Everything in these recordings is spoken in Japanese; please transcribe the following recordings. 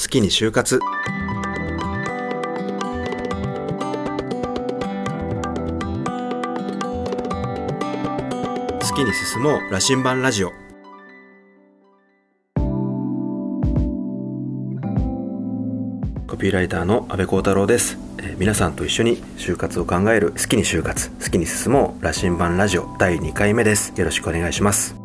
好きに就活。好きに進もう羅針盤ラジオ。コピーライターの安部幸太郎です、えー皆さんと一緒に就活を考える。好きに就活好きに進もう。羅針盤ラジオ第2回目です。よろしくお願いします。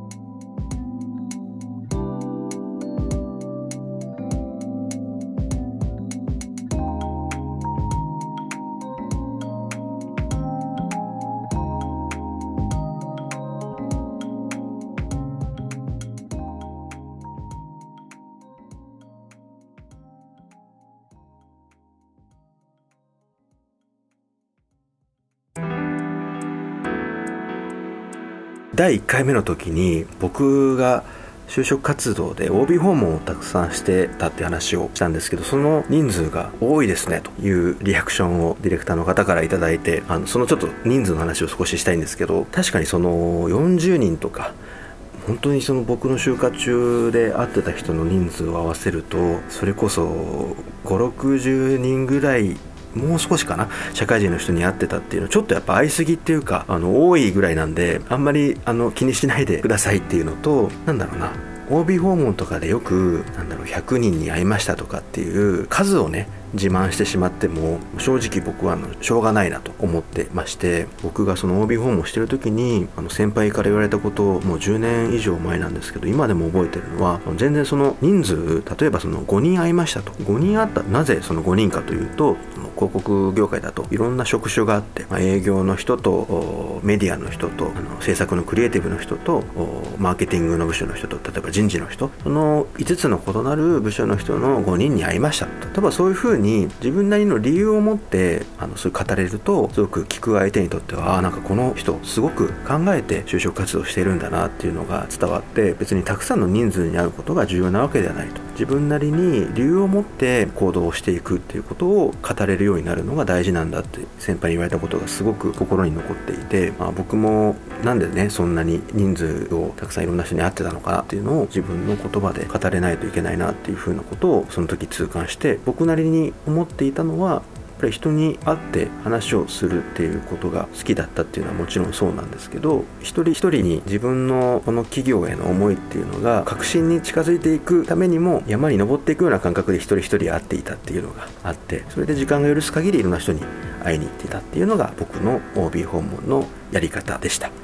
第1回目の時に僕が就職活動で OB 訪問をたくさんしてたって話をしたんですけどその人数が多いですねというリアクションをディレクターの方から頂いてあのそのちょっと人数の話を少ししたいんですけど確かにその40人とか本当にその僕の就活中で会ってた人の人数を合わせるとそれこそ560人ぐらいもう少しかな社会人の人に会ってたっていうのはちょっとやっぱ会いすぎっていうかあの多いぐらいなんであんまりあの気にしないでくださいっていうのとなんだろうな OB 訪問とかでよくなんだろう100人に会いましたとかっていう数をね自慢してしまっても正直僕はあのしょうがないなと思ってまして僕がその OB 訪問してる時にあの先輩から言われたことをもう10年以上前なんですけど今でも覚えてるのは全然その人数例えばその5人会いましたと。5人会ったなぜその5人かというと広告業界だといろんな職種があって、まあ、営業の人とおメディアの人とあの制作のクリエイティブの人とおマーケティングの部署の人と例えば人事の人その5つの異なる部署の人の5人に会いました例えばそういうふうにに自分なりの理由を持ってあのそういう語れるとすごく聞く相手にとってはあーなんかこの人すごく考えて就職活動してるんだなっていうのが伝わって別にたくさんの人数に会うことが重要なわけではないと。自分なりに理由を持って行動していくっていうことを語れるようになるのが大事なんだって先輩に言われたことがすごく心に残っていて、まあ、僕もなんでねそんなに人数をたくさんいろんな人に会ってたのかなっていうのを自分の言葉で語れないといけないなっていうふうなことをその時痛感して僕なりに思っていたのはぱり人に会って話をするっていうことが好きだったっていうのはもちろんそうなんですけど一人一人に自分のこの企業への思いっていうのが確信に近づいていくためにも山に登っていくような感覚で一人一人会っていたっていうのがあってそれで時間が許す限りいろんな人に会いに行っていたっていうのが僕の OB 訪問のやり方でした。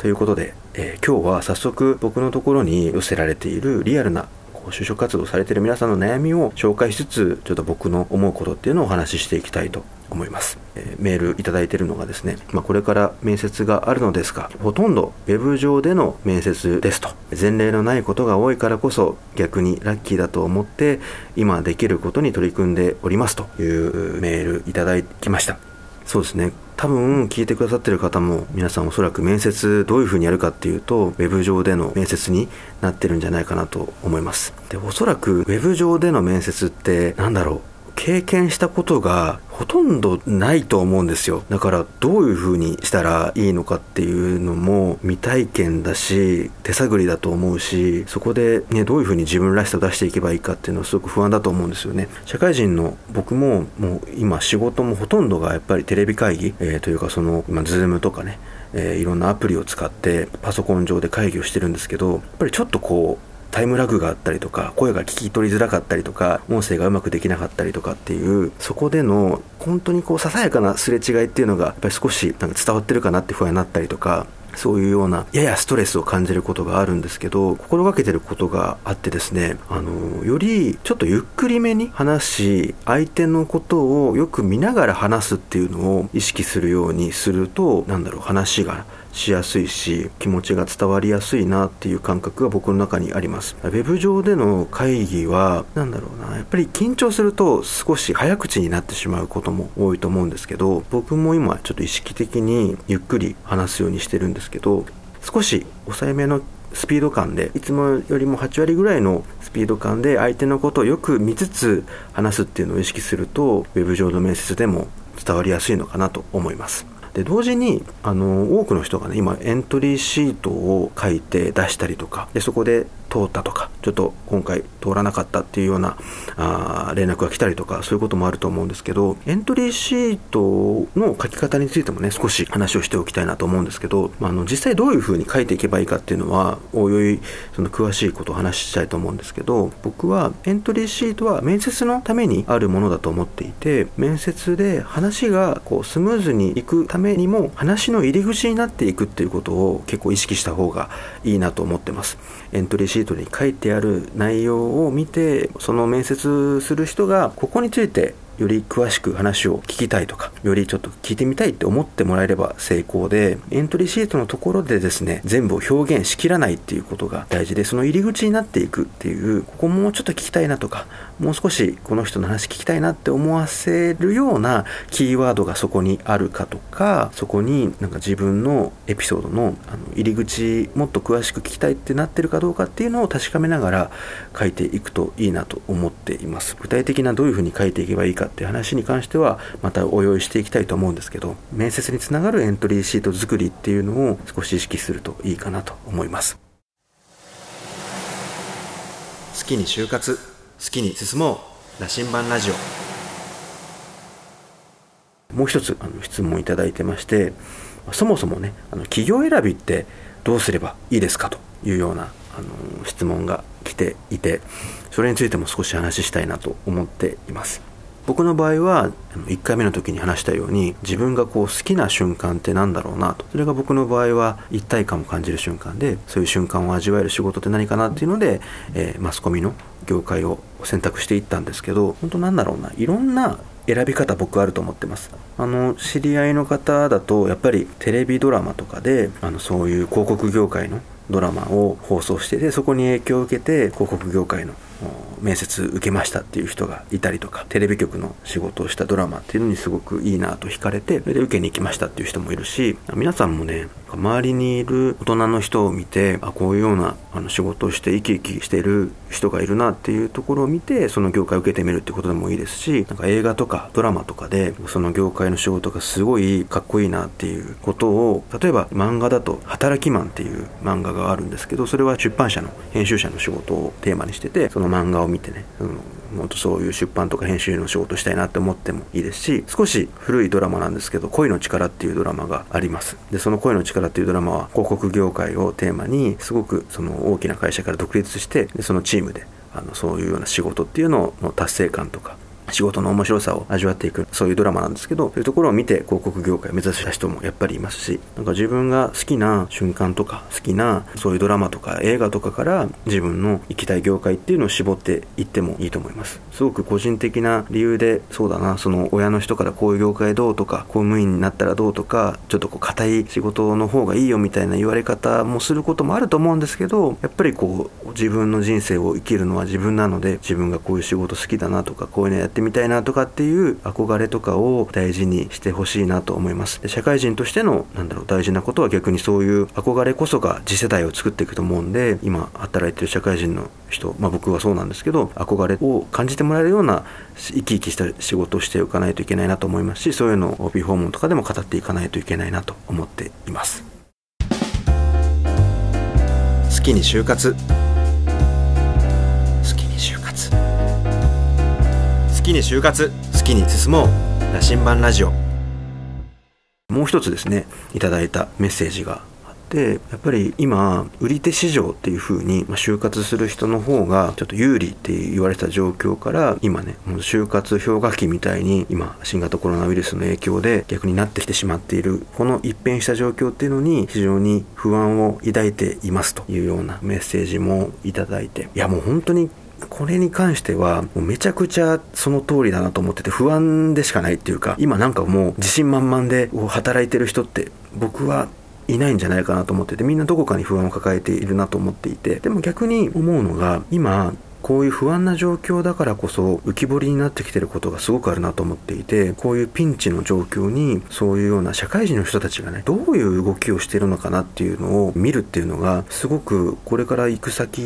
ということで、えー今日は早速僕のところに寄せられているリアルな就職活動されている皆さんの悩みを紹介しつつちょっと僕の思うことっていうのをお話ししていきたいと思います、えーメールいただいてるのがですね、まあ、これから面接があるのですがほとんどウェブ上での面接ですと。前例のないことが多いからこそ逆にラッキーだと思って今できることに取り組んでおりますというメールいただきました。そうですね。多分聞いてくださってる方も皆さんおそらく面接どういうふうにやるかっていうとウェブ上での面接になってるんじゃないかなと思います。でおそらくウェブ上での面接って何だろう。経験したことがほとんどないと思うんですよ。だからどういう風にしたらいいのかっていうのも未体験だし手探りだと思うしそこでねどういう風に自分らしさを出していけばいいかっていうのはすごく不安だと思うんですよね。社会人の僕ももう今仕事もほとんどがやっぱりテレビ会議、えーというかその今ズームとかねえーいろんなアプリを使ってパソコン上で会議をしてるんですけどやっぱりちょっとこうタイムラグがあったりとか声が聞き取りづらかったりとか音声がうまくできなかったりとかっていうそこでの本当にこうささやかなすれ違いっていうのがやっぱり少しなんか伝わってるかなって不安になったりとかそういうようなややストレスを感じることがあるんですけど心がけてることがあってですねあのよりちょっとゆっくりめに話し相手のことをよく見ながら話すっていうのを意識するようにするとなんだろう話がしやすいし気持ちが伝わりやすいなっていう感覚が僕の中にあります。ウェブ上での会議はなんだろうなやっぱり緊張すると少し早口になってしまうことも多いと思うんですけど僕も今ちょっと意識的にゆっくり話すようにしてるんですけど少し抑えめのスピード感でいつもよりも8割ぐらいのスピード感で相手のことをよく見つつ話すっていうのを意識するとウェブ上の面接でも伝わりやすいのかなと思います。で同時にあの多くの人がね今エントリーシートを書いて出したりとかでそこで通ったとかちょっと今回通らなかったっていうようなあ連絡が来たりとかそういうこともあると思うんですけどエントリーシートの書き方についてもね少し話をしておきたいなと思うんですけど、まあ、あの実際どういうふうに書いていけばいいかっていうのはおいおいその詳しいことを話したいと思うんですけど僕はエントリーシートは面接のためにあるものだと思っていて面接で話がこうスムーズにいくためにも話の入り口になっていくっていうことを結構意識した方がいいなと思ってます。エントリーシートに書いてある内容を見てその面接する人がここについてより詳しく話を聞きたいとか、よりちょっと聞いてみたいって思ってもらえれば成功で、エントリーシートのところでですね、全部を表現しきらないっていうことが大事で、その入り口になっていくっていう、ここもうちょっと聞きたいなとか、もう少しこの人の話聞きたいなって思わせるようなキーワードがそこにあるかとか、そこになんか自分のエピソードのあの入り口もっと詳しく聞きたいってなってるかどうかっていうのを確かめながら書いていくといいなと思っています。具体的などういうふうに書いていけばいいかっていう話に関してはまたお用意していきたいと思うんですけど面接につながるエントリーシート作りっていうのを少し意識するといいかなと思います。好きに就活好きに進もう羅針盤ラジオ。もう一つあの質問いただいてましてそもそもねあの企業選びってどうすればいいですかというようなあの質問が来ていてそれについても少し話したいなと思っています僕の場合は1回目の時に話したように自分がこう好きな瞬間って何だろうなと。それが僕の場合は一体感を感じる瞬間でそういう瞬間を味わえる仕事って何かなっていうので、えー、マスコミの業界を選択していったんですけど本当なんだろうな。いろんな選び方僕あると思ってます。あの知り合いの方だとやっぱりテレビドラマとかであのそういう広告業界のドラマを放送しててそこに影響を受けて広告業界の面接受けましたっていう人がいたりとかテレビ局の仕事をしたドラマっていうのにすごくいいなと惹かれてそれで受けに行きましたっていう人もいるし皆さんもね周りにいる大人の人を見てあこういうようなあの仕事をして生き生きしている人がいるなっていうところを見てその業界を受けてみるってことでもいいですしなんか映画とかドラマとかでその業界の仕事がすごいかっこいいなっていうことを例えば漫画だと「働きマン」っていう漫画ががあるんですけどそれは出版社の編集者の仕事をテーマにしててその漫画を見てね、うん本当そういう出版とか編集の仕事したいなって思ってもいいですし少し古いドラマなんですけど「恋の力」っていうドラマがあります。でその「恋の力」っていうドラマは広告業界をテーマにすごくその大きな会社から独立してでそのチームであのそういうような仕事っていうのの達成感とか仕事の面白さを味わっていくそういうドラマなんですけどそういうところを見て広告業界を目指した人もやっぱりいますしなんか自分が好きな瞬間とか好きなそういうドラマとか映画とかから自分の行きたい業界っていうのを絞っていってもいいと思います。すごく個人的な理由でそうだなその親の人からこういう業界どうとか公務員になったらどうとかちょっとこう硬い仕事の方がいいよみたいな言われ方もすることもあると思うんですけどやっぱりこう自分の人生を生きるのは自分なので自分がこういう仕事好きだなとかこういうのやってってみたいなとかっていう憧れとかを大事にしてほしいなと思います。で社会人としてのなんだろう大事なことは逆にそういう憧れこそが次世代を作っていくと思うんで今働いてる社会人の人まあ僕はそうなんですけど憧れを感じてもらえるような生き生きした仕事をしておかないといけないなと思いますしそういうのを OP 訪問とかでも語っていかないといけないなと思っています。好きに就活きに就活好きに進もう。羅針盤ラジオ。もう一つですねいただいたメッセージがあってやっぱり今売り手市場っていう風に、まあ、就活する人の方がちょっと有利って言われた状況から今ねもう就活氷河期みたいに今新型コロナウイルスの影響で逆になってきてしまっているこの一変した状況っていうのに非常に不安を抱いていますというようなメッセージもいただいていやもう本当にこれに関しては、もうめちゃくちゃその通りだなと思ってて不安でしかないっていうか、今なんかもう自信満々で働いてる人って僕はいないんじゃないかなと思ってて、みんなどこかに不安を抱えているなと思っていて、でも逆に思うのが、今、こういう不安な状況だからこそ浮き彫りになってきてることがすごくあるなと思っていてこういうピンチの状況にそういうような社会人の人たちがねどういう動きをしてるのかなっていうのを見るっていうのがすごくこれから行く先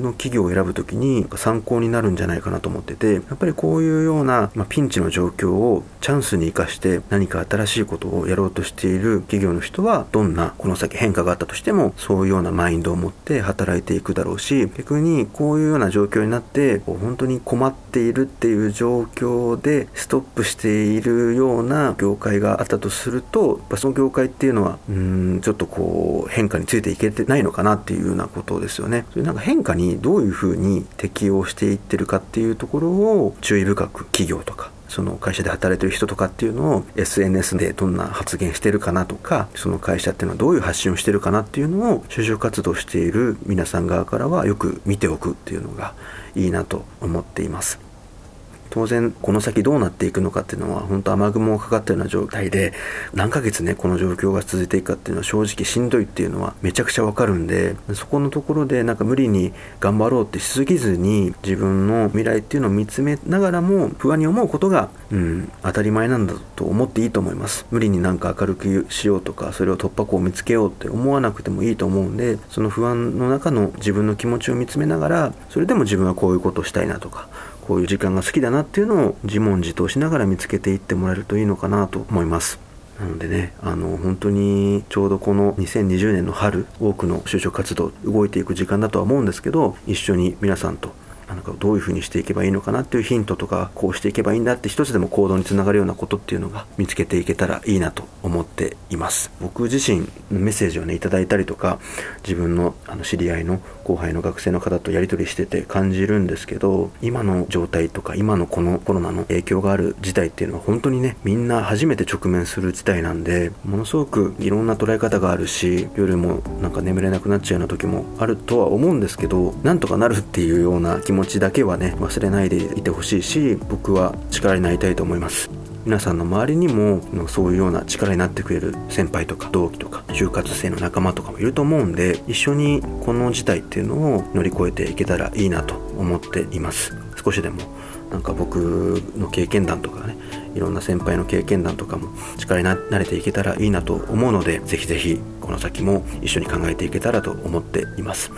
の企業を選ぶ時に参考になるんじゃないかなと思っててやっぱりこういうような、ま、ピンチの状況をチャンスに生かして何か新しいことをやろうとしている企業の人はどんなこの先変化があったとしてもそういうようなマインドを持って働いていくだろうし逆にこういうような状況になって本当に困っているっていう状況でストップしているような業界があったとするとその業界っていうのはうんちょっとこう変化についていけてないのかなっていうようなことですよね。それなんか変化にどういうふうに適応していってるかっていうところを注意深く企業とかその会社で働いてる人とかっていうのを SNS でどんな発言してるかなとかその会社っていうのはどういう発信をしてるかなっていうのを就職活動している皆さん側からはよく見ておくっていうのがいいなと思っています。当然この先どうなっていくのかっていうのは本当雨雲がかかったような状態で何ヶ月ねこの状況が続いていくかっていうのは正直しんどいっていうのはめちゃくちゃわかるんでそこのところでなんか無理に頑張ろうってしすぎずに自分の未来っていうのを見つめながらも不安に思うことが、うん、当たり前なんだと思っていいと思います。無理になんか明るくしようとかそれを突破口を見つけようって思わなくてもいいと思うんでその不安の中の自分の気持ちを見つめながらそれでも自分はこういうことをしたいなとかこういう時間が好きだなっていうのを自問自答しながら見つけていってもらえるといいのかなと思います。なのでね、あの、本当にちょうどこの2020年の春、多くの就職活動動いていく時間だとは思うんですけど、一緒に皆さんとなんかどういうふうにしていけばいいのかなっていうヒントとかこうしていけばいいんだって一つでも行動につながるようなことっていうのが見つけていけたらいいなと思っています僕自身メッセージをねいいたりとか自分のあの知り合いの後輩の学生の方とやり取りしてて感じるんですけど今の状態とか今のこのコロナの影響がある事態っていうのは本当にねみんな初めて直面する事態なんでものすごくいろんな捉え方があるし夜もなんか眠れなくなっちゃうような時もあるとは思うんですけどなんとかなるっていうような気持ちだけはね忘れないでいてほしいし僕は力になりたいと思います。皆さんの周りにもそういうような力になってくれる先輩とか同期とか就活生の仲間とかもいると思うんで一緒にこの事態っていうのを乗り越えていけたらいいなと思っています。少しでもなんか僕の経験談とかねいろんな先輩の経験談とかも力になれていけたらいいなと思うのでぜひぜひこの先も一緒に考えていけたらと思っています。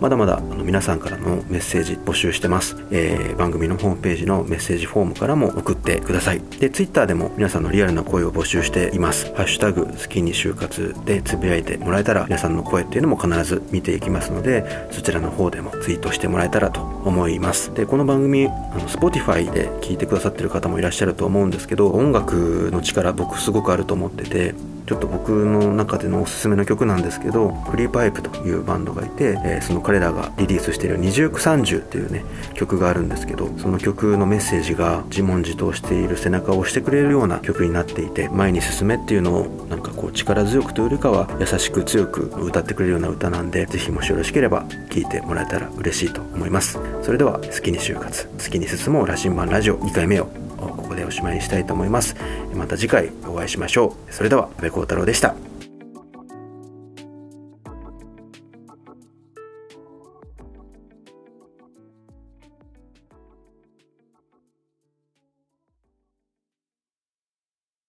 まだまだあの皆さんからのメッセージ募集してます、えー、番組のホームページのメッセージフォームからも送ってください。で Twitter でも皆さんのリアルな声を募集しています。ハッシュタグ好きに就活でつぶやいてもらえたら皆さんの声っていうのも必ず見ていきますのでそちらの方でもツイートしてもらえたらと思います。でこの番組あの Spotify で聞いてくださってる方もいらっしゃると思うんですですけど音楽の力僕すごくあると思っててちょっと僕の中でのおすすめの曲なんですけどフリーパイプというバンドがいて、えー、その彼らがリリースしている「二十九三十」っていうね曲があるんですけどその曲のメッセージが自問自答している背中を押してくれるような曲になっていて前に進めっていうのをなんかこう力強くというよりかは優しく強く歌ってくれるような歌なんでぜひもしよろしければ聴いてもらえたら嬉しいと思います。それでは「好きに就活好きに進もう羅針盤ラジオ」2回目をここでおしまいにしたいと思います。また次回お会いしましょう。それでは安部幸太郎でした。